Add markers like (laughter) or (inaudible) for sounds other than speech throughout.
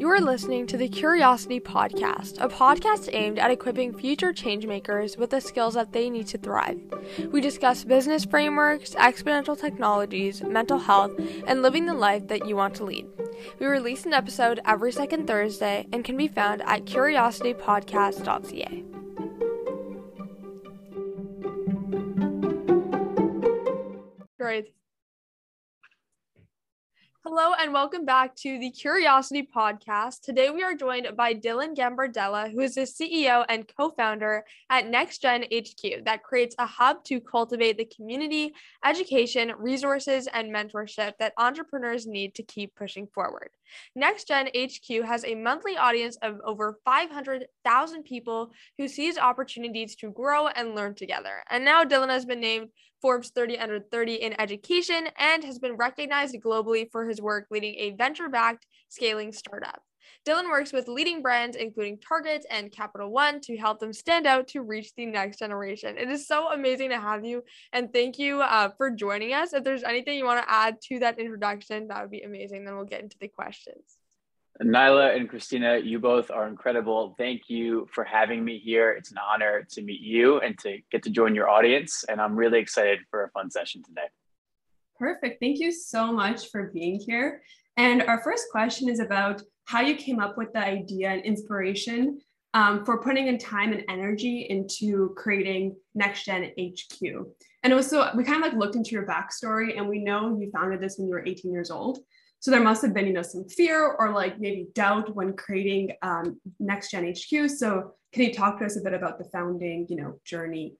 You are listening to the Curiosity Podcast, a podcast aimed at equipping future changemakers with the skills that they need to thrive. We discuss business frameworks, exponential technologies, mental health, and living the life that you want to lead. We release an episode every second Thursday and can be found at curiositypodcast.ca. Hello and welcome back to the Curiosity Podcast. Today we are joined by Dylan Gambardella, who is the CEO and co-founder at NextGen HQ that creates a hub to cultivate the community, education, resources, and mentorship that entrepreneurs need to keep pushing forward. NextGen HQ has a monthly audience of over 500,000 people who sees opportunities to grow and learn together. And now Dylan has been named Forbes 30 under 30 in education and has been recognized globally for his work leading a venture backed scaling startup. Dylan works with leading brands, including Target and Capital One, to help them stand out to reach the next generation. It is so amazing to have you, and thank you uh, for joining us. If there's anything you want to add to that introduction, that would be amazing. Then we'll get into the questions. Nyla and Christina, you both are incredible. Thank you for having me here. It's an honor to meet you and to get to join your audience. And I'm really excited for a fun session today. Perfect. Thank you so much for being here. And our first question is about how you came up with the idea and inspiration um, for putting in time and energy into creating Next Gen HQ. And also, we kind of like looked into your backstory, and we know you founded this when you were 18 years old. So there must have been, you know, some fear or like maybe doubt when creating um, Gen HQ. So can you talk to us a bit about the founding, you know, journey?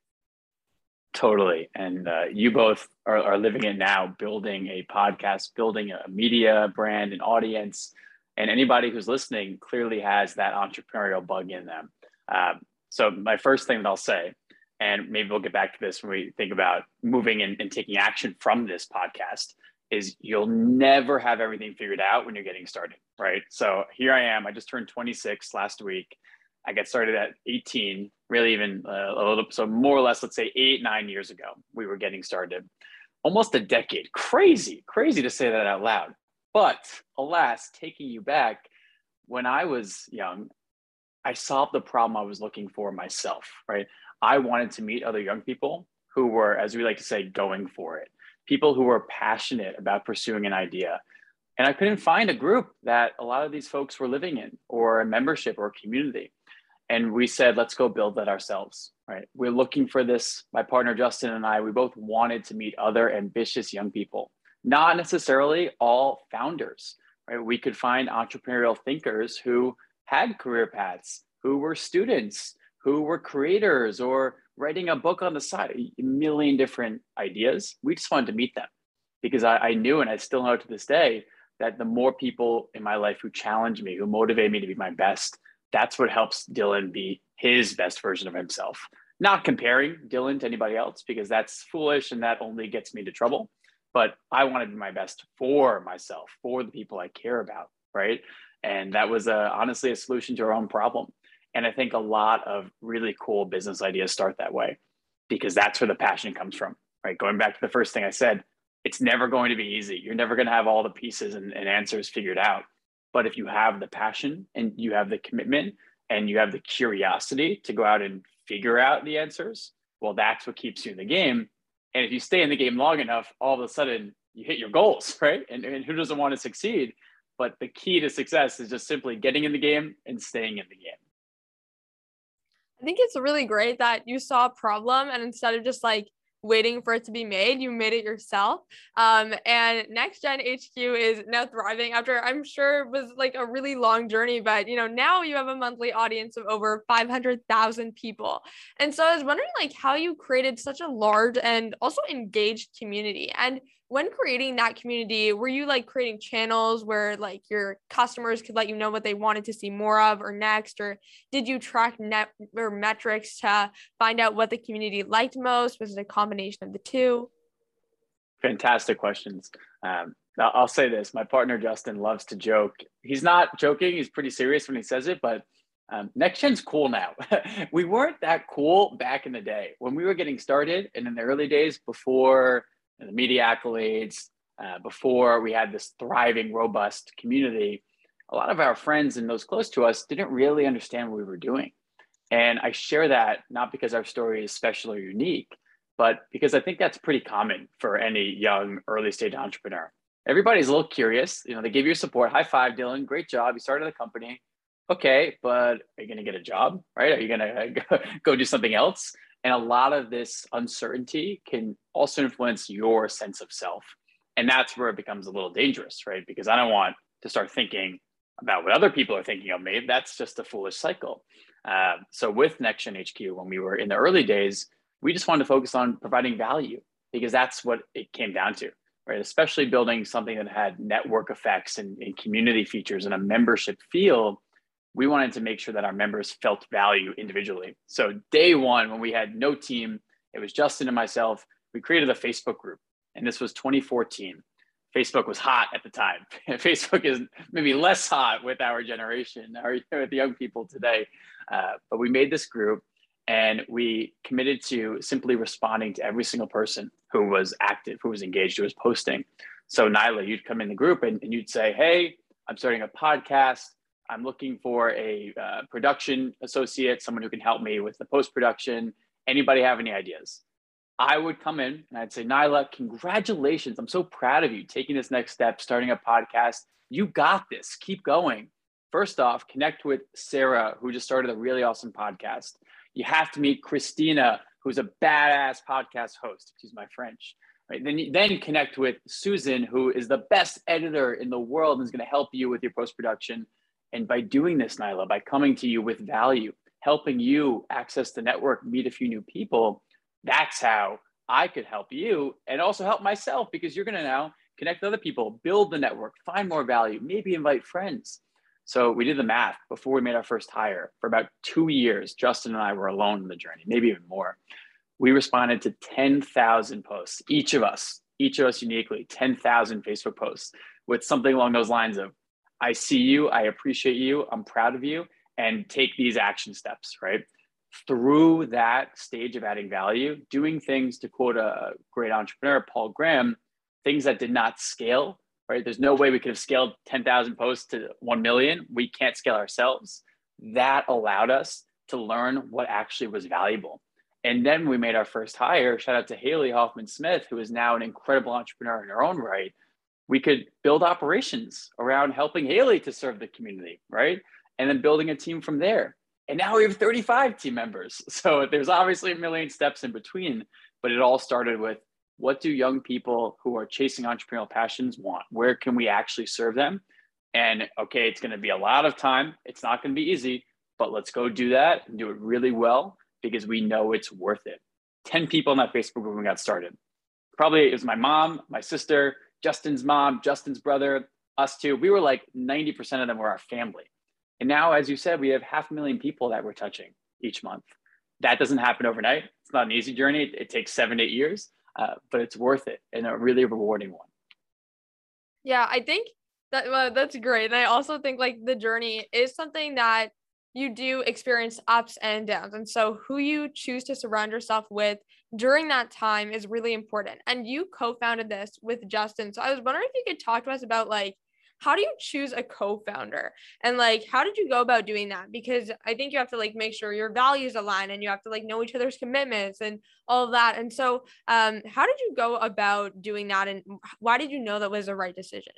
Totally. And uh, you both are, are living it now, building a podcast, building a media brand, an audience. And anybody who's listening clearly has that entrepreneurial bug in them. Um, so my first thing that I'll say, and maybe we'll get back to this when we think about moving and, and taking action from this podcast, is you'll never have everything figured out when you're getting started, right? So here I am. I just turned 26 last week. I got started at 18, really even uh, a little, so more or less, let's say eight, nine years ago, we were getting started. Almost a decade. Crazy, crazy to say that out loud. But alas, taking you back, when I was young, I solved the problem I was looking for myself, right? I wanted to meet other young people who were, as we like to say, going for it people who were passionate about pursuing an idea. And I couldn't find a group that a lot of these folks were living in, or a membership or a community. And we said, let's go build that ourselves, right? We're looking for this. My partner Justin and I, we both wanted to meet other ambitious young people, not necessarily all founders, right? We could find entrepreneurial thinkers who had career paths, who were students, who were creators or writing a book on the side, a million different ideas. We just wanted to meet them because I, I knew, and I still know to this day, that the more people in my life who challenge me, who motivate me to be my best, that's what helps Dylan be his best version of himself. Not comparing Dylan to anybody else because that's foolish and that only gets me into trouble. But I want to be my best for myself, for the people I care about, right? And that was a, honestly a solution to our own problem. And I think a lot of really cool business ideas start that way because that's where the passion comes from, right? Going back to the first thing I said, it's never going to be easy. You're never going to have all the pieces and, and answers figured out. But if you have the passion and you have the commitment and you have the curiosity to go out and figure out the answers, well, that's what keeps you in the game. And if you stay in the game long enough, all of a sudden you hit your goals, (laughs) right? And, and who doesn't want to succeed? But the key to success is just simply getting in the game and staying in the game. I think it's really great that you saw a problem and instead of just like waiting for it to be made, you made it yourself. Um, and Next Gen HQ is now thriving after I'm sure it was like a really long journey, but you know, now you have a monthly audience of over 500,000 people. And so I was wondering like how you created such a large and also engaged community. And when creating that community, were you like creating channels where like your customers could let you know what they wanted to see more of or next? Or did you track net or metrics to find out what the community liked most? Was it a combination of the two? Fantastic questions. Um, I'll say this my partner Justin loves to joke. He's not joking, he's pretty serious when he says it, but um, next gen's cool now. (laughs) we weren't that cool back in the day when we were getting started and in the early days before the media accolades, uh, before we had this thriving, robust community, a lot of our friends and those close to us didn't really understand what we were doing. And I share that not because our story is special or unique, but because I think that's pretty common for any young early stage entrepreneur. Everybody's a little curious. You know, they give you support. High five, Dylan. Great job. You started a company. Okay, but are you going to get a job? Right? Are you going (laughs) to go do something else? And a lot of this uncertainty can also influence your sense of self. And that's where it becomes a little dangerous, right? Because I don't want to start thinking about what other people are thinking of me. That's just a foolish cycle. Uh, so with NextGen HQ, when we were in the early days, we just wanted to focus on providing value because that's what it came down to, right? Especially building something that had network effects and, and community features and a membership feel. We wanted to make sure that our members felt value individually. So day one, when we had no team, it was Justin and myself. We created a Facebook group, and this was 2014. Facebook was hot at the time. (laughs) Facebook is maybe less hot with our generation (laughs) or with the young people today. Uh, but we made this group and we committed to simply responding to every single person who was active, who was engaged, who was posting. So Nyla, you'd come in the group and, and you'd say, Hey, I'm starting a podcast. I'm looking for a uh, production associate, someone who can help me with the post production. Anybody have any ideas? I would come in and I'd say, Nyla, congratulations. I'm so proud of you taking this next step, starting a podcast. You got this. Keep going. First off, connect with Sarah, who just started a really awesome podcast. You have to meet Christina, who's a badass podcast host. Excuse my French. Right? Then, then connect with Susan, who is the best editor in the world and is going to help you with your post production. And by doing this, Nyla, by coming to you with value, helping you access the network, meet a few new people, that's how I could help you and also help myself because you're going to now connect with other people, build the network, find more value, maybe invite friends. So we did the math before we made our first hire. For about two years, Justin and I were alone in the journey, maybe even more. We responded to 10,000 posts, each of us, each of us uniquely, 10,000 Facebook posts with something along those lines of, I see you, I appreciate you, I'm proud of you, and take these action steps, right? through that stage of adding value, doing things to quote a great entrepreneur, Paul Graham, things that did not scale, right? There's no way we could have scaled 10,000 posts to 1 million. We can't scale ourselves. That allowed us to learn what actually was valuable. And then we made our first hire. Shout out to Haley Hoffman Smith, who is now an incredible entrepreneur in her own right. We could build operations around helping Haley to serve the community, right? And then building a team from there and now we have 35 team members. (laughs) So there's obviously a million steps in between, but it all started with what do young people who are chasing entrepreneurial passions want? Where can we actually serve them? And okay, it's going to be a lot of time. It's not going to be easy, but let's go do that and do it really well because we know it's worth it. 10 people in that Facebook group when we got started. Probably it was my mom, my sister, Justin's mom, Justin's brother, us two. We were like 90% of them were our family. And now, as you said, we have half a million people that we're touching each month. That doesn't happen overnight. It's not an easy journey. It takes seven, eight years, uh, but it's worth it and a really rewarding one. Yeah, I think that that's great. And I also think like the journey is something that you do experience ups and downs. And so who you choose to surround yourself with during that time is really important. And you co-founded this with Justin. So I was wondering if you could talk to us about like how do you choose a co-founder and like how did you go about doing that because i think you have to like make sure your values align and you have to like know each other's commitments and all of that and so um how did you go about doing that and why did you know that was the right decision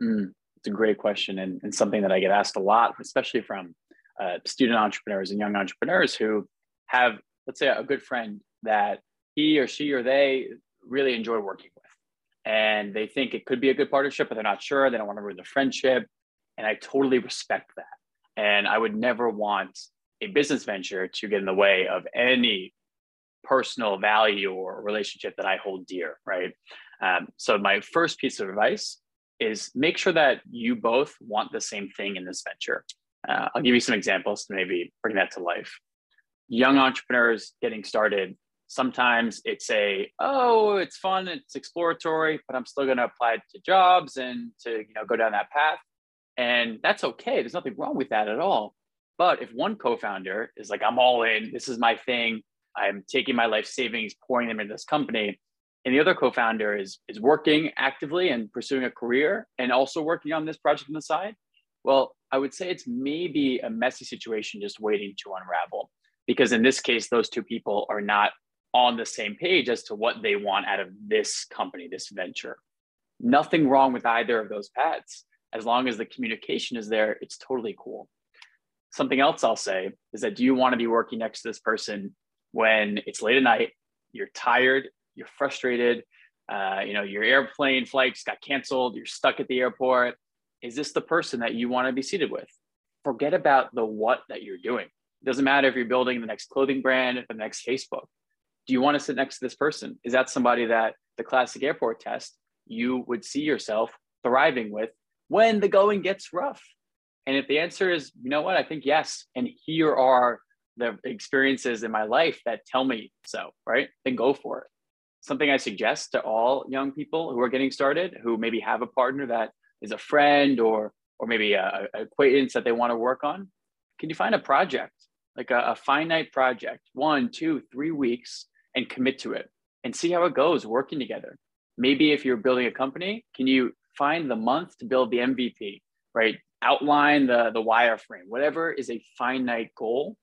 mm, it's a great question and, and something that i get asked a lot especially from uh, student entrepreneurs and young entrepreneurs who have let's say a good friend that he or she or they really enjoy working with and they think it could be a good partnership, but they're not sure. They don't want to ruin the friendship. And I totally respect that. And I would never want a business venture to get in the way of any personal value or relationship that I hold dear, right? Um, so, my first piece of advice is make sure that you both want the same thing in this venture. Uh, I'll give you some examples to maybe bring that to life. Young entrepreneurs getting started sometimes it's a oh it's fun it's exploratory but i'm still going to apply to jobs and to you know go down that path and that's okay there's nothing wrong with that at all but if one co-founder is like i'm all in this is my thing i'm taking my life savings pouring them into this company and the other co-founder is is working actively and pursuing a career and also working on this project on the side Well, I would say it's maybe a messy situation just waiting to unravel. Because in this case, those two people are not on the same page as to what they want out of this company, this venture. Nothing wrong with either of those paths. As long as the communication is there, it's totally cool. Something else I'll say is that do you want to be working next to this person when it's late at night, you're tired, you're frustrated, uh, you know, your airplane flights got canceled, you're stuck at the airport. Is this the person that you want to be seated with? Forget about the what that you're doing. It doesn't matter if you're building the next clothing brand, the next Facebook. Do you want to sit next to this person? Is that somebody that the classic airport test you would see yourself thriving with when the going gets rough? And if the answer is, you know what, I think yes. And here are the experiences in my life that tell me so, right? Then go for it something I suggest to all young people who are getting started, who maybe have a partner that is a friend or or maybe a, a acquaintance that they want to work on. Can you find a project, like a, a finite project, one, two, three weeks, and commit to it and see how it goes working together? Maybe if you're building a company, can you find the month to build the MVP, right? Outline the, the wireframe, whatever is a finite goal,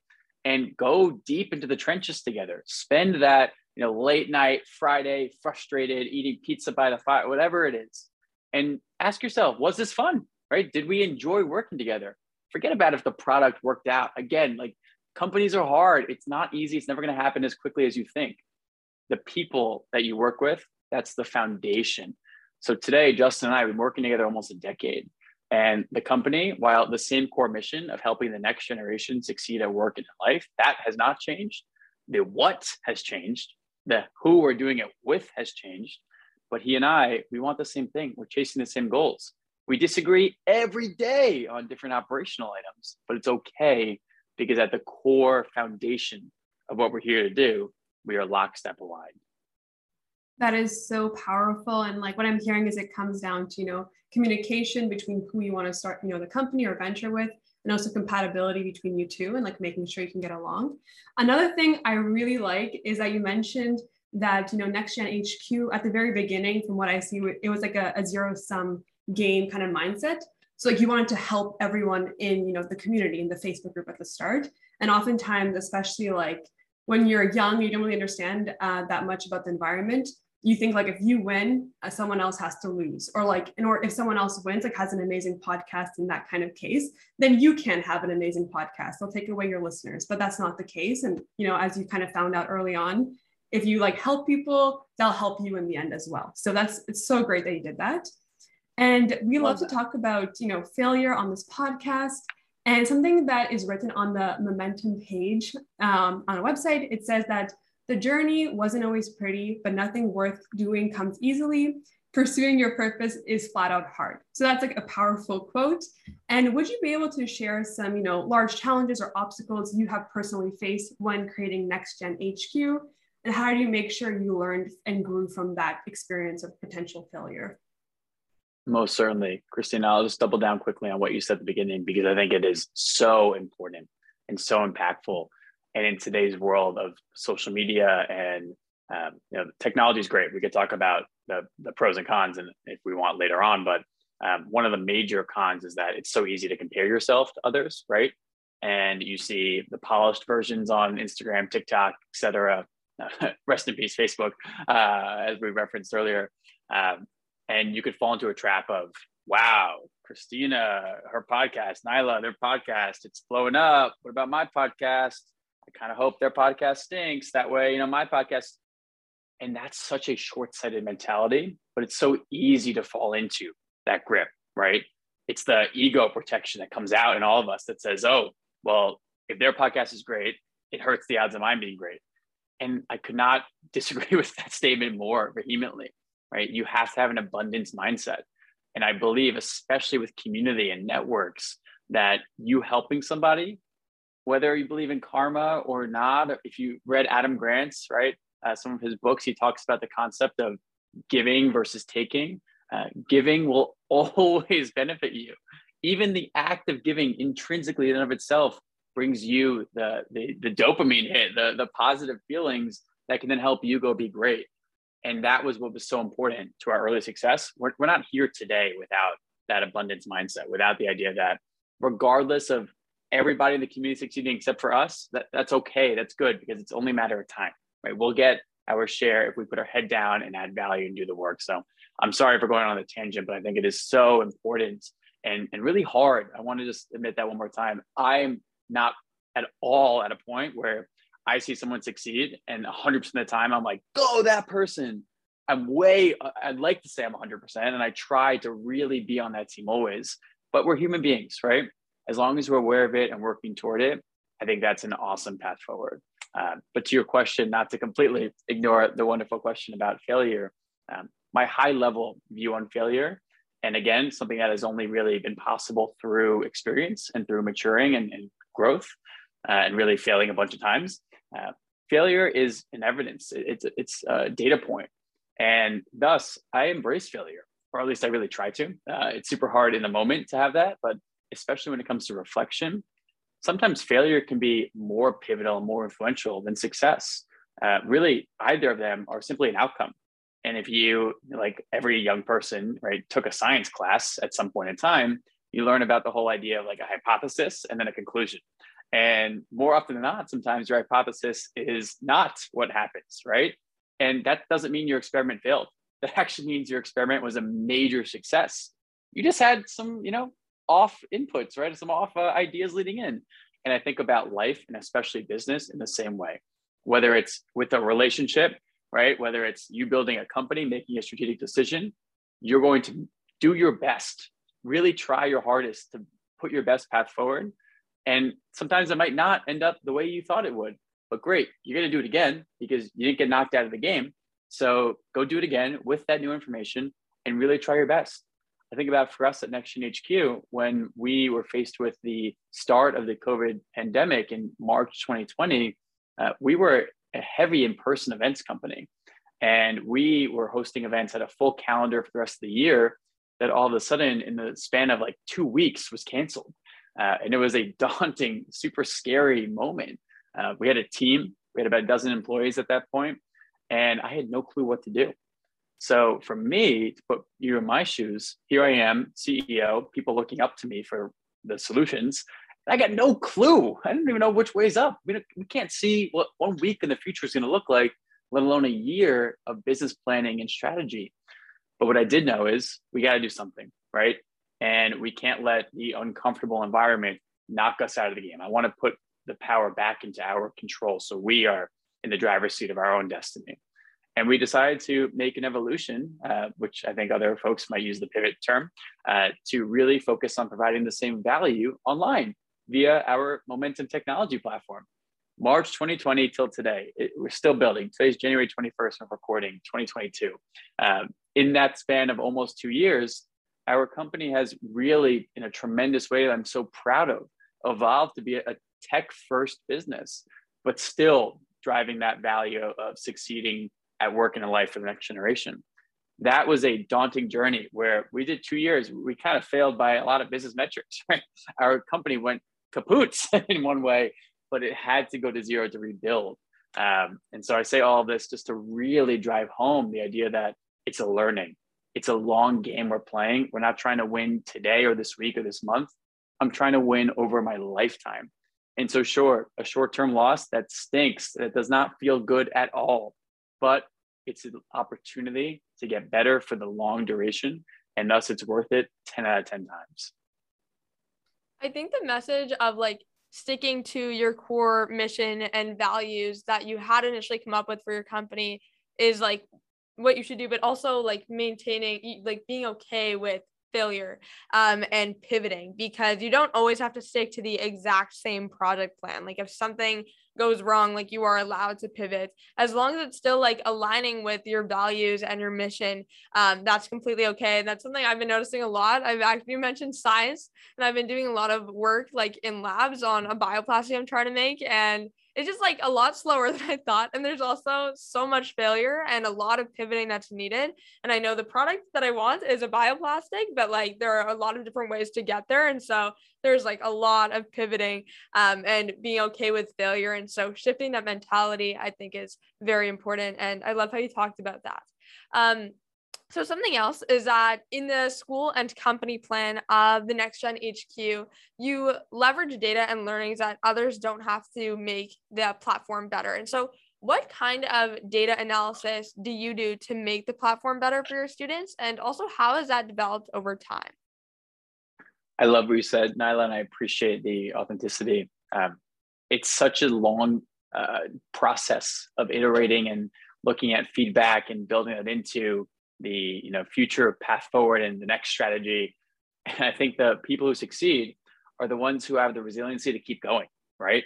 and go deep into the trenches together. Spend that you know, late night, Friday, frustrated, eating pizza by the fire, whatever it is. And ask yourself, was this fun? Right? Did we enjoy working together? Forget about if the product worked out. Again, like companies are hard. It's not easy. It's never going to happen as quickly as you think. The people that you work with, that's the foundation. So today, Justin and I have been working together almost a decade. And the company, while the same core mission of helping the next generation succeed at work and in life, that has not changed. The what has changed the who we're doing it with has changed, but he and I, we want the same thing. We're chasing the same goals. We disagree every day on different operational items, but it's okay because at the core foundation of what we're here to do, we are lockstep aligned. That is so powerful. And like what I'm hearing is it comes down to, you know, communication between who you want to start, you know, the company or venture with, and also compatibility between you two and like making sure you can get along. Another thing I really like is that you mentioned that you know next gen hq at the very beginning from what i see it was like a, a zero sum game kind of mindset so like you wanted to help everyone in you know the community in the facebook group at the start and oftentimes especially like when you're young you don't really understand uh, that much about the environment you think like if you win, uh, someone else has to lose, or like in order if someone else wins, like has an amazing podcast in that kind of case, then you can have an amazing podcast. They'll take away your listeners, but that's not the case. And you know, as you kind of found out early on, if you like help people, they'll help you in the end as well. So that's it's so great that you did that. And we love, love to talk about you know failure on this podcast. And something that is written on the momentum page um, on a website, it says that the journey wasn't always pretty, but nothing worth doing comes easily. Pursuing your purpose is flat out hard. So that's like a powerful quote. And would you be able to share some, you know, large challenges or obstacles you have personally faced when creating Next Gen HQ? And how do you make sure you learned and grew from that experience of potential failure? Most certainly. Christina, I'll just double down quickly on what you said at the beginning because I think it is so important and so impactful and in today's world of social media and um, you know, technology is great. We could talk about the, the pros and cons, and if we want later on. But um, one of the major cons is that it's so easy to compare yourself to others, right? And you see the polished versions on Instagram, TikTok, etc. (laughs) Rest in peace, Facebook, uh, as we referenced earlier. Um, and you could fall into a trap of, wow, Christina, her podcast, Nyla, their podcast, it's blowing up. What about my podcast? I kind of hope their podcast stinks. That way, you know, my podcast. And that's such a short sighted mentality, but it's so easy to fall into that grip, right? It's the ego protection that comes out in all of us that says, oh, well, if their podcast is great, it hurts the odds of mine being great. And I could not (laughs) disagree with that statement more vehemently, right? You have to have an abundance mindset. And I believe, especially with community and networks, that you helping somebody whether you believe in karma or not, if you read Adam Grant's, right, uh, some of his books, he talks about the concept of giving versus taking. Uh, giving will (laughs) always benefit you. Even the act of giving intrinsically in and of itself brings you the, the, the dopamine hit, the, the positive feelings that can then help you go be great. And that was what was so important to our early success. We're, we're not here today without that abundance mindset, without the idea that regardless of everybody in the community succeeding except for us, that, that's okay. That's good because it's only a matter of time, right? We'll get our share if we put our head down and add value and do the work. So I'm sorry for going on a tangent, but I think it is so important and, and really hard. I want to just admit that one more time. I'm not at all at a point where I see someone succeed and 100% of the time I'm like, go that person. I'm way, I'd like to say I'm 100%. And I try to really be on that team always, but we're human beings, right? As long as we're aware of it and working toward it, I think that's an awesome path forward. Uh, but to your question, not to completely ignore the wonderful question about failure, um, my high level view on failure, and again, something that has only really been possible through experience and through maturing and, and growth uh, and really failing a bunch of times. Uh, failure is an evidence, it's, it's a data point. And thus, I embrace failure, or at least I really try to. Uh, it's super hard in the moment to have that, but especially when it comes to reflection, sometimes failure can be more pivotal and more influential than success. Uh, really, either of them are simply an outcome. And if you, like every young person, right, took a science class at some point in time, you learn about the whole idea of like a hypothesis and then a conclusion. And more often than not, sometimes your hypothesis is not what happens, right? And that doesn't mean your experiment failed. (laughs) That actually means your experiment was a major success. You just had some, you know, off inputs, right? Some off uh, ideas leading in. And I think about life and especially business in the same way, whether it's with a relationship, right? Whether it's you building a company, making a strategic decision, you're going to do your best, really try your hardest to put your best path forward. And sometimes it might not end up the way you thought it would, but great, you're going to do it again because you didn't get knocked out of the game. So go do it again with that new information and really try your best. I think about for us at NextGen HQ when we were faced with the start of the COVID pandemic in March 2020, uh, we were a heavy in-person events company, and we were hosting events at a full calendar for the rest of the year. That all of a sudden, in the span of like two weeks, was canceled, uh, and it was a (laughs) daunting, super scary moment. Uh, we had a team, we had about a dozen employees at that point, and I had no clue what to do. So for me to put you in my shoes, here I am, CEO, people looking up to me for the solutions. I got no clue. I didn't even know which way's up. We, we can't see what one week in the future is going to look like, let alone a year of business planning and strategy. But what I did know is we got to do something, right? And we can't let the uncomfortable environment knock us out of the game. I want to put the power back into our control so we are in the driver's seat of our own destiny. And we decided to make an evolution, uh, which I think other folks might use the pivot term, uh, to really focus on providing the same value online via our Momentum technology platform. March 2020 till today, it, we're still building. Today's January 21st, of recording 2022. Um, in that span of almost two years, our company has really, in a tremendous way, that I'm so proud of, evolved to be a tech first business, but still driving that value of, of succeeding at work and in life for the next generation. That was a daunting journey where we did two years. We kind of failed by a lot of business metrics. (laughs) Right? Our company went kaput (laughs) in one way, but it had to go to zero to rebuild. Um, and so I say all this just to really drive home the idea that it's a learning. It's a long game we're playing. We're not trying to win today or this week or this month. I'm trying to win over my lifetime. And so, sure, a short term loss that stinks, that does not feel good at all but it's an opportunity to get better for the long duration. And thus it's worth it 10 out of 10 times. I think the message of like sticking to your core mission and values that you had initially come up with for your company is like what you should do, but also like maintaining, like being okay with failure um, and pivoting because you don't always have to stick to the exact same project plan. Like if something goes wrong, like you are allowed to pivot as long as it's still like aligning with your values and your mission. Um, that's completely okay. And that's something I've been noticing a lot. I've actually mentioned science and I've been doing a lot of work like in labs on a bioplastic I'm trying to make. And it's just like a lot slower (laughs) than I thought. And there's also so much failure and a lot of pivoting that's needed. And I know the product that I want is a bioplastic, but like there are a lot of different ways to get there. And so there's like a lot of pivoting um, and being okay with failure. And so shifting that mentality, I think, is very important. And I love how you talked about that. Um, So something else is that in the school and company plan of the Next Gen HQ, you leverage data and learnings that others don't have to make the platform better. And so what kind of data analysis do you do to make the platform better for your students? And also how has that developed over time? I love what you said, Nyla, and I appreciate the authenticity. Um, it's such a long uh, process of iterating and looking at feedback and building it into the you know future path forward and the next strategy. (laughs) And I think the people who succeed are the ones who have the resiliency to keep going. Right?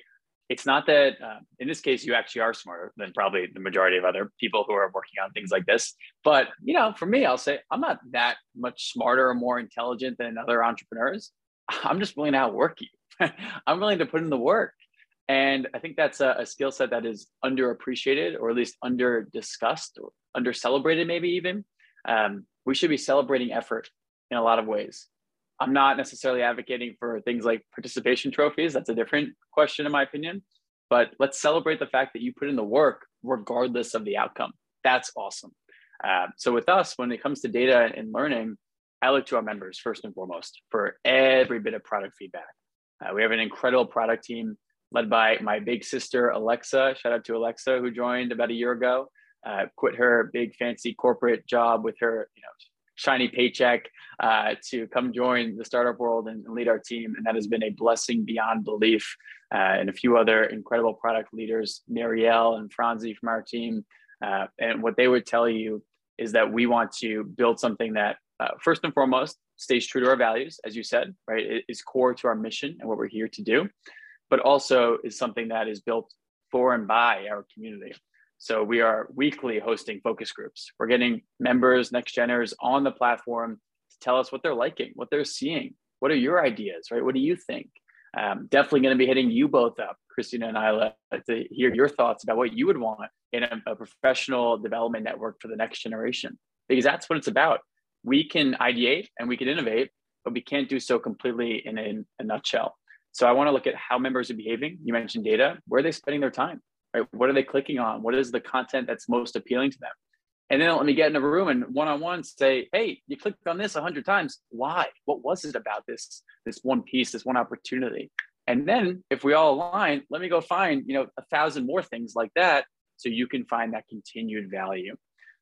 It's not that uh, in this case you actually are smarter than probably the majority of other people who are working on things like this. But you know, for me, I'll say I'm not that much smarter or more intelligent than other entrepreneurs. (laughs) I'm just willing to outwork you. (laughs) I'm willing to put in the work. And I think that's a, a skill set that is underappreciated or at least under discussed or under celebrated, maybe even. Um, we should be celebrating effort in a lot of ways. I'm not necessarily advocating for things like participation trophies. That's a different question, in my opinion. But let's celebrate the fact that you put in the work regardless of the outcome. That's awesome. Uh, so, with us, when it comes to data and learning, I look to our members first and foremost for every bit of product feedback. Uh, we have an incredible product team led by my big sister, Alexa. Shout out to Alexa, who joined about a year ago uh, quit her big fancy corporate job with her, you know, shiny paycheck uh, to come join the startup world and, lead our team. And that has been a blessing beyond belief. Uh, and a few other incredible product leaders, Marielle and Franzi from our team. Uh, and what they would tell you is that we want to build something that, uh, first and foremost, stays true to our values, as you said, right? It is core to our mission and what we're here to do, but also is something that is built for and by our community. So we are weekly hosting focus groups. We're getting members, next geners on the platform to tell us what they're liking, what they're seeing. What are your ideas, right? What do you think? Um, definitely going to be hitting you both up, Christina and Nyla, to hear your thoughts about what you would want in a, a professional development network for the next generation, because that's what it's about. We can ideate and we can innovate, but we can't do so completely in a, a nutshell. So I want to look at how members are behaving. You mentioned data. Where are they spending their time? Right? What are they clicking on? What is the content that's most appealing to them? And then let me get in a room and one-on-one say, hey, you clicked on this a hundred times. Why? What was it about this, this one piece, this one opportunity? And then if we all align, let me go find, you know, a thousand more things like that so you can find that continued value.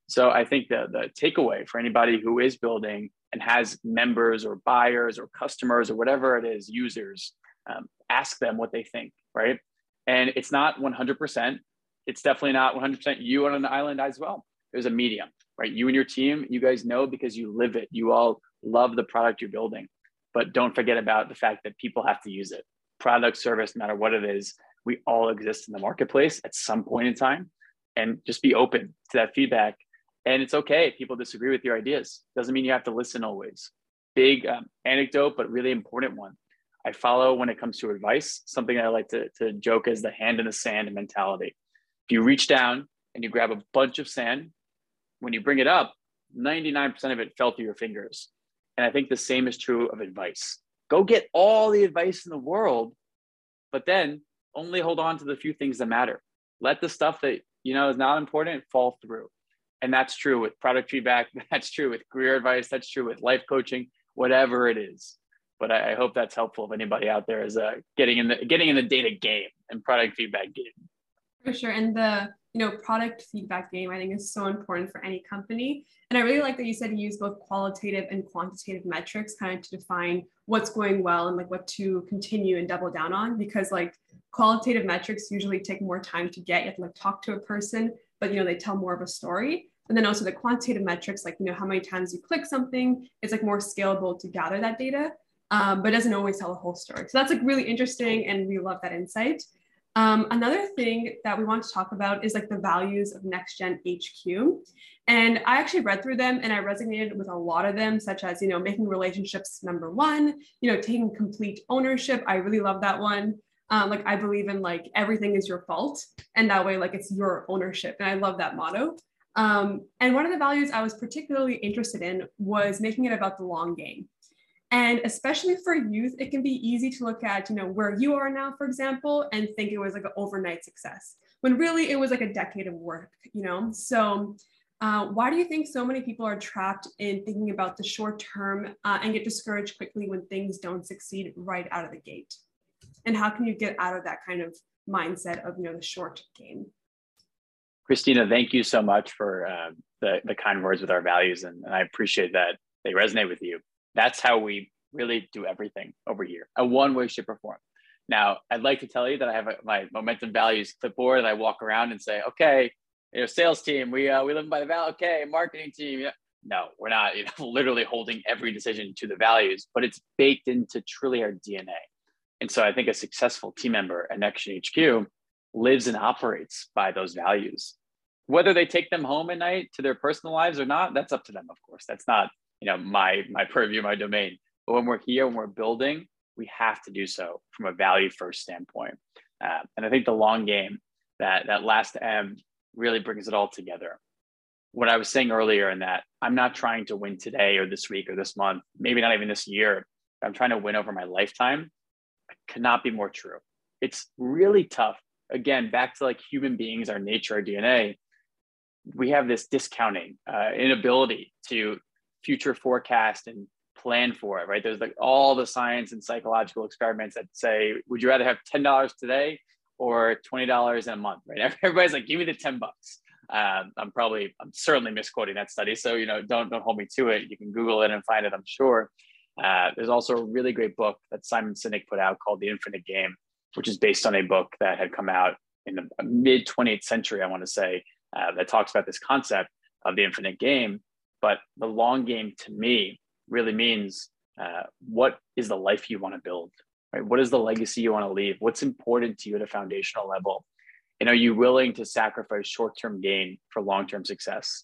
So I think the, the takeaway for anybody who is building and has members or buyers or customers or whatever it is, users, um, ask them what they think, right? And it's not 100%. It's definitely not 100% you on an island as well. There's a medium, right? You and your team, you guys know because you live it. You all love the product you're building. But don't forget about the fact that people have to use it. Product, service, no matter what it is, we all exist in the marketplace at some point in time. And just be open to that feedback. And it's okay if people disagree with your ideas. Doesn't mean you have to listen always. Big um, anecdote, but really important one. I follow when it comes to advice, something I like to, to joke as the hand in the sand mentality. If you reach down and you grab a bunch of sand, when you bring it up, 99% of it fell through your fingers. And I think the same is true of advice. Go get all the advice in the world, but then only hold on to the few things that matter. Let the stuff that you know is not important fall through. And that's true with product feedback, (laughs) that's true with career advice, that's true with life coaching, whatever it is but I, I hope that's helpful if anybody out there is uh, getting in the getting in the data game and product feedback game. For sure, and the you know product feedback game I think is so important for any company. And I really like that you said you use both qualitative and quantitative metrics kind of to define what's going well and like what to continue and double down on because like qualitative metrics usually take more time to get. You have to like talk to a person, but you know they tell more of a story. And then also the quantitative metrics, like you know how many times you click something, it's like more scalable to gather that data um, but doesn't always tell the whole story. So that's like really interesting, and we love that insight. Um, another thing that we want to talk about is like the values of NextGen HQ. And I actually read through them and I resonated with a lot of them, such as, you know, making relationships number one, you know, taking complete ownership. I really love that one. Um, like I believe in like everything is your fault. And that way, like it's your ownership. And I love that motto. Um, and one of the values I was particularly interested in was making it about the long game. And especially for youth, it can be easy to look at, you know, where you are now, for example, and think it was like an overnight success when really it was like a decade of work, you know? So Uh, why do you think so many people are trapped in thinking about the short term uh, and get discouraged quickly when things don't succeed right out of the gate? And how can you get out of that kind of mindset of you know the short game? Christina, thank you so much for uh, the, the kind words with our values, and, and I appreciate that they resonate with you. That's how we really do everything over here, a one way, shape, or form. Now, I'd like to tell you that I have a, my momentum values clipboard and I walk around and say, okay, you know, sales team, we uh, we live by the value. Okay, marketing team. Yeah. No, we're not. You know, (laughs) literally holding every decision to the values, but it's baked into truly our DNA. And so I think a successful team member at NextGen HQ lives and operates by those values. Whether they take them home at night to their personal lives or not, that's up to them, of course. That's not, you know, my my purview, my domain. But when we're here, when we're building, we have to do so from a value first standpoint. Uh, and I think the long game, that that last M really brings it all together. What I was saying earlier in that I'm not trying to win today or this week or this month, maybe not even this year. I'm trying to win over my lifetime. cannot be more true. It's really tough. Again, back to like human beings, our nature, our DNA. We have this discounting, uh, inability to future forecast and plan for it, right? There's like all the science and psychological experiments that say, would you rather have $10 today or $20 in a month, right? (laughs) Everybody's like, give me the 10 bucks. Um, I'm probably, I'm certainly misquoting that study. So, you know, don't, don't hold me to it. You can Google it and find it, I'm sure. Uh, there's also a really great book that Simon Sinek put out called The Infinite Game, which is based on a book that had come out in the mid 20th century, I want to say, uh, that talks about this concept of the infinite game. But the long game to me really means uh, what is the life you want to build? right? What is the legacy you want to leave? What's important to you at a foundational level? And are you willing to sacrifice short term gain for long term success?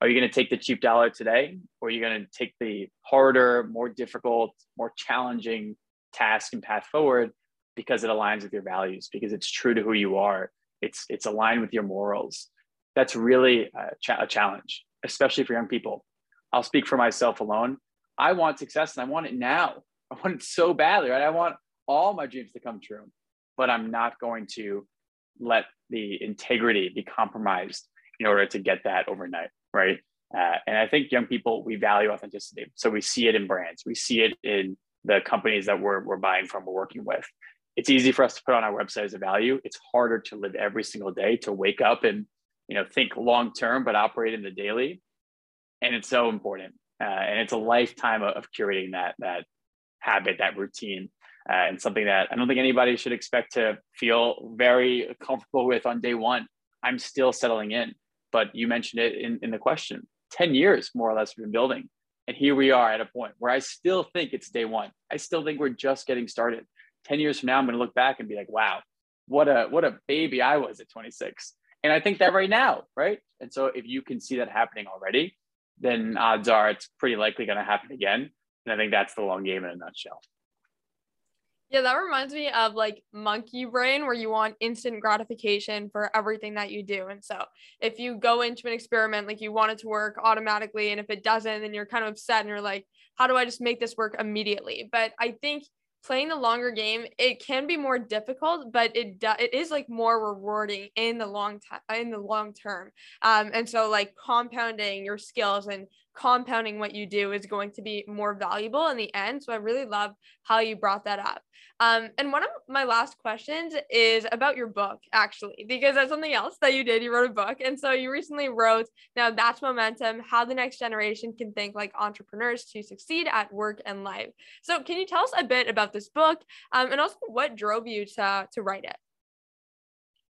Are you going to take the cheap dollar today, or are you going to take the harder, more difficult, more challenging task and path forward because it aligns with your values, because it's true to who you are, it's it's aligned with your morals? That's really a, cha- a challenge, especially for young people. I'll speak for myself alone. I want success and I want it now. I want it so badly, right? I want all my dreams to come true, but I'm not going to let the integrity be compromised in order to get that overnight, right? Uh, and I think young people, we value authenticity. So we see it in brands, we see it in the companies that we're, we're buying from, we're working with. It's easy for us to put on our website as a value. It's harder to live every single day, to wake up and you know think long term, but operate in the daily. And it's so important. Uh, and it's a lifetime of, of curating that that habit, that routine, uh, and something that I don't think anybody should expect to feel very comfortable with on day one. I'm still settling in, but you mentioned it in, in the question 10 years more or less we've been building. And here we are at a point where I still think it's day one. I still think we're just getting started. 10 years from now, I'm going to look back and be like, wow, what a what a baby I was at 26. And I think that right now, right? And so if you can see that happening already, then odds are it's pretty likely going to happen again. And I think that's the long game in a nutshell. Yeah, that reminds me of like monkey brain, where you want instant gratification for everything that you do. And so, if you go into an experiment, like you want it to work automatically, and if it doesn't, then you're kind of upset and you're like, how do I just make this work immediately? But I think playing the longer game it can be more difficult but it do- it is like more rewarding in the long time in the long term. Um and so like compounding your skills and compounding what you do is going to be more valuable in the end. So i really love how you brought that up um, and one of my last questions is about your book, actually, because that's something else that you did. You wrote a book. And so you recently wrote, Now That's Momentum How the Next Generation Can Think Like Entrepreneurs to Succeed at Work and Life. So, can you tell us a bit about this book um, and also what drove you to, to write it?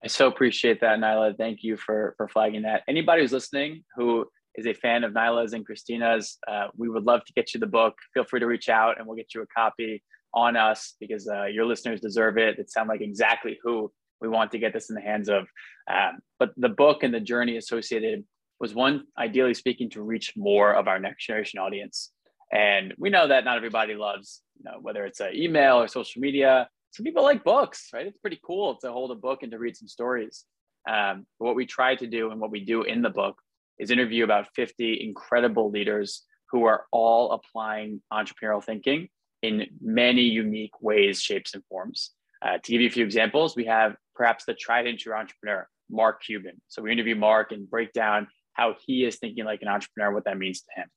I so appreciate that, Nyla. Thank you for, for flagging that. Anybody who's listening who is a fan of Nyla's and Christina's, uh, we would love to get you the book. Feel free to reach out and we'll get you a copy on us because uh, your listeners deserve it. It sounds like exactly who we want to get this in the hands of. Um, but the book and the journey associated was one, ideally speaking, to reach more of our next generation audience. And we know that not everybody loves, you know, whether it's an email or social media. Some people like books, right? It's pretty cool to hold a book and to read some stories. Um, what we try to do and what we do in the book is interview about 50 incredible leaders who are all applying entrepreneurial thinking in many unique ways, shapes, and forms. Uh, to give you a few examples, we have perhaps the tried and true entrepreneur, Mark Cuban. So we interview Mark and break down how he is thinking like an entrepreneur, what that means to him.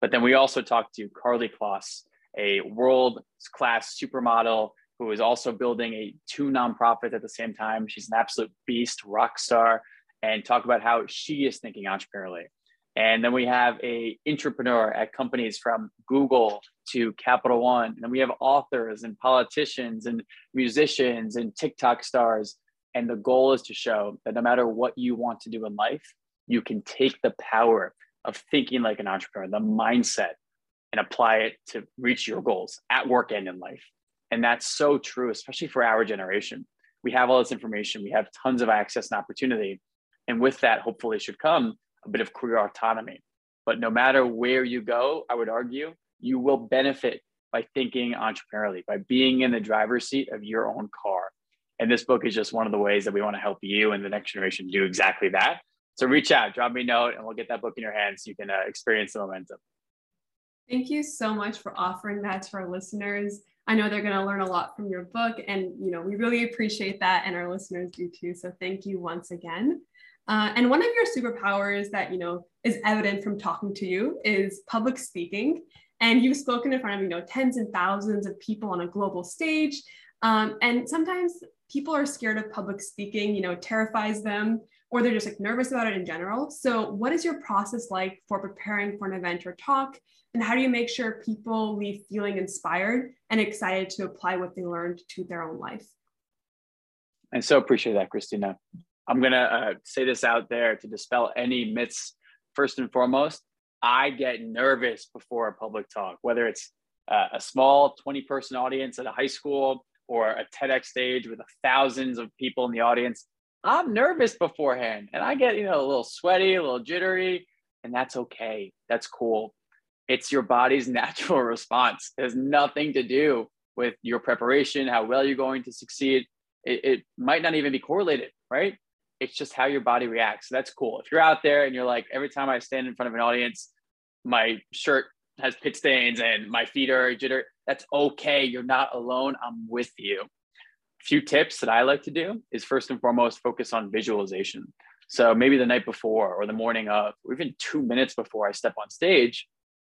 But then we also talked to Karlie Kloss, a world class supermodel who is also building a two nonprofits at the same time. She's an absolute beast, rock star, and talk about how she is thinking entrepreneurially. And then we have a entrepreneur at companies from Google to Capital One. And we have authors and politicians and musicians and TikTok stars. And the goal is to show that no matter what you want to do in life, you can take the power of thinking like an entrepreneur, the mindset, and apply it to reach your goals at work and in life. And that's so true, especially for our generation. We have all this information, we have tons of access and opportunity. And with that, hopefully, should come a bit of career autonomy. But no matter where you go, I would argue you will benefit by thinking entrepreneurially, by being in the driver's seat of your own car. And this book is just one of the ways that we want to help you and the next generation do exactly that. So reach out, drop me a note, and we'll get that book in your hands so you can uh, experience the momentum. Thank you so much for offering that to our listeners. I know they're going to learn a lot from your book, and you know we really appreciate that, and our listeners do too. So thank you once again. Uh, and one of your superpowers that you know is evident from talking to you is public speaking. And you've spoken in front of you know tens and thousands of people on a global stage. Um, and sometimes people are scared of public speaking. You know, terrifies them, or they're just like nervous about it in general. So, what is your process like for preparing for an event or talk? And how do you make sure people leave feeling inspired and excited to apply what they learned to their own life? I so appreciate that, Christina. I'm going to uh, say this out there to dispel any myths. First and foremost, I get nervous before a public talk, whether it's uh, a small 20 person audience at a high school or a TEDx stage with thousands of people in the audience. I'm nervous beforehand and I get, you know, a little sweaty, a little jittery, and that's okay. That's cool. It's your body's (laughs) natural response. Has nothing to do with your preparation, how well you're going to succeed. It, it might not even be correlated, right? It's just how your body reacts. So that's cool. If you're out there and you're like, every time I stand in front of an audience, my shirt has pit stains and my feet are jitter, that's okay. You're not alone. I'm with you. A few tips that I like to do is first and foremost focus on visualization. So maybe the night before or the morning of, or even two minutes before I step on stage,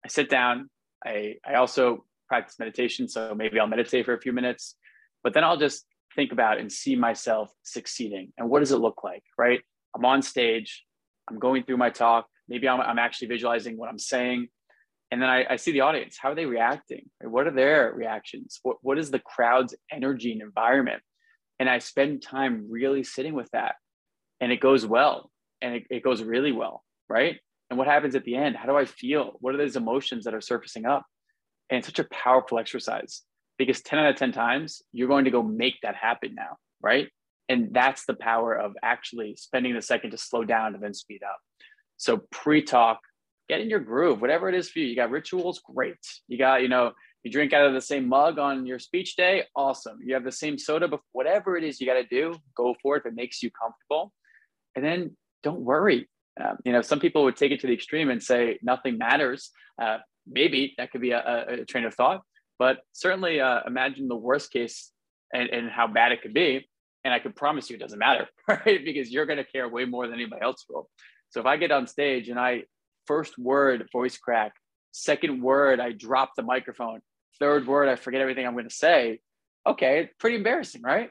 I sit down. I, I also practice meditation. So maybe I'll meditate for a few minutes, but then I'll just think about and see myself succeeding. And what does it look like, right? I'm on stage, I'm going through my talk, maybe I'm, I'm actually visualizing what I'm saying. And then I, I see the audience. How are they reacting? What are their reactions? What, what is the crowd's energy and environment? And I spend time really sitting with that. And it goes well. And it, it goes really well, right? And what happens at the end? How do I feel? What are those emotions that are surfacing up? And it's such a powerful exercise because 10 out of 10 times you're going to go make that happen now, right? And that's the power of actually spending the second to slow down and then speed up. So pre talk, get in your groove, whatever it is for you. You got rituals, great. You got, you know, you drink out of the same mug on your speech day, awesome. You have the same soda, but whatever it is you got to do, go for it if it makes you comfortable. And then don't worry. Um, you know, some people would take it to the extreme and say nothing matters. Uh, maybe that could be a, a, train of thought. But certainly uh, imagine the worst case and, and how bad it could be. And I can promise you it doesn't matter, (laughs) right? Because you're going to care way more than anybody else will. So if I get on stage and I first word voice crack, second word I drop the microphone, third word I forget everything I'm going to say, okay, pretty embarrassing, right?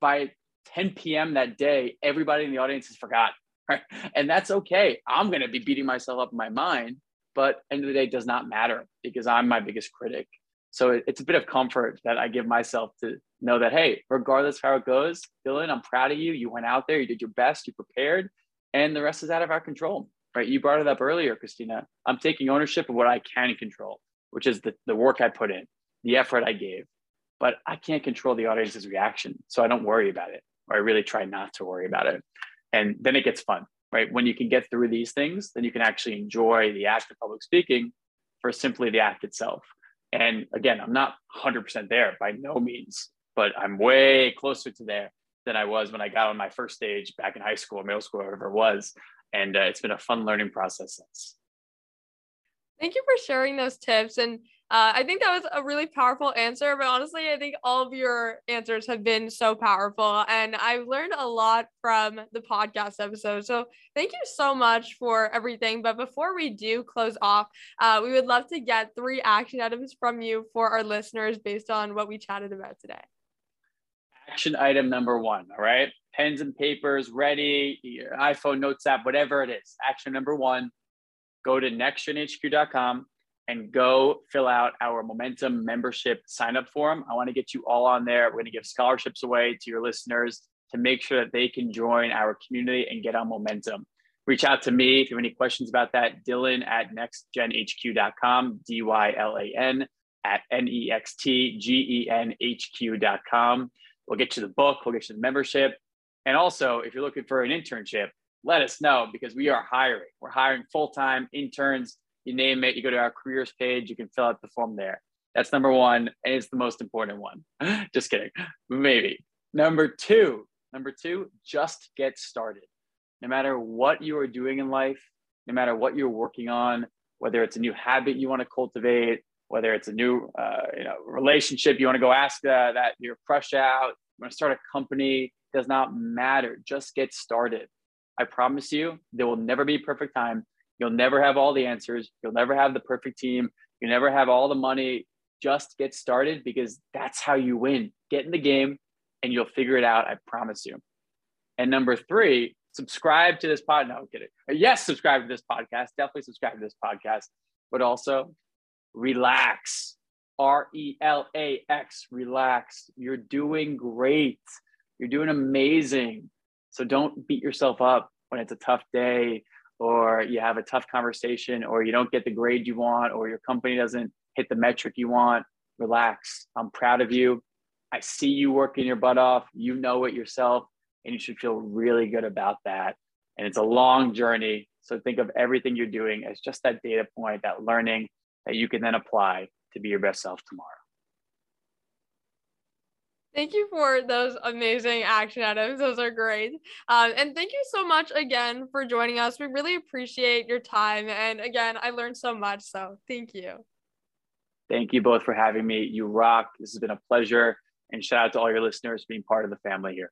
By 10 p.m. that day, everybody in the audience has forgotten, (laughs) right? And that's okay. I'm going to be beating myself up in my mind, but end of the day does not matter because I'm my biggest critic so it's a bit of comfort that I give myself to know that, hey, regardless of how it goes, Dylan, I'm proud of you. You went out there, you did your best, you prepared, and the rest is out of our control, right? You brought it up earlier, Christina. I'm taking ownership of what I can control, which is the, the work I put in, the effort I gave. But I can't control the audience's reaction. So I don't worry about it, or I really try not to worry about it. And then it gets fun, right? When you can get through these things, then you can actually enjoy the act of public speaking for simply the act itself. And again, I'm not 100% there by no means, but I'm way closer to there than I was when I got on my first stage back in high school, middle school, whatever it was. And uh, it's been a fun learning process since. Thank you for sharing those tips. And Uh, I think that was a really powerful answer, but honestly, I think all of your answers have been so powerful, and I've learned a lot from the podcast episode. So thank you so much for everything. But before we do close off, uh, we would love to get three action items from you for our listeners based on what we chatted about today. Action item number one. All right, pens and papers ready, your iPhone notes app, whatever it is. Action number one: go to nextgenhq.com and go fill out our momentum membership sign up form. I want to get you all on there. We're going to give scholarships away to your listeners to make sure that they can join our community and get on momentum. Reach out to me if you have any questions about that. Dylan at nextgenhq.com, D Y L A N at N E X T G E N H Q.com. We'll get you the book, we'll get you the membership. And also, if you're looking for an internship, let us know because we are hiring. We're hiring full time interns you name it, you go to our careers page, you can fill out the form there. That's number one, and it's the most important one. (laughs) just kidding, maybe. Number two, number two, just get started. No matter what you are doing in life, no matter what you're working on, whether it's a new habit you want to cultivate, whether it's a new uh, you know relationship you want to go ask uh, that your crush out, you want to start a company, does not matter. Just get started. I promise you, there will never be a perfect time. You'll never have all the answers. You'll never have the perfect team. You never have all the money. Just get started because that's how you win. Get in the game and you'll figure it out. I promise you. And number three, subscribe to this pod. No, I'm kidding. Yes, subscribe to this podcast. Definitely subscribe to this podcast, but also relax. R E L A X, relax. You're doing great. You're doing amazing. So don't beat yourself up when it's a tough day or you have a tough conversation or you don't get the grade you want or your company doesn't hit the metric you want relax. I'm proud of you. I see you working your butt off. You know it yourself and you should feel really good about that. And it's a long journey so think of everything you're doing as just that data point that learning that you can then apply to be your best self tomorrow Thank you for those amazing action items. Those are great. Um, and thank you so much again for joining us. We really appreciate your time. And again, I learned so much. So thank you. Thank you both for having me. You rock. This has been a pleasure. And shout out to all your listeners being part of the family here.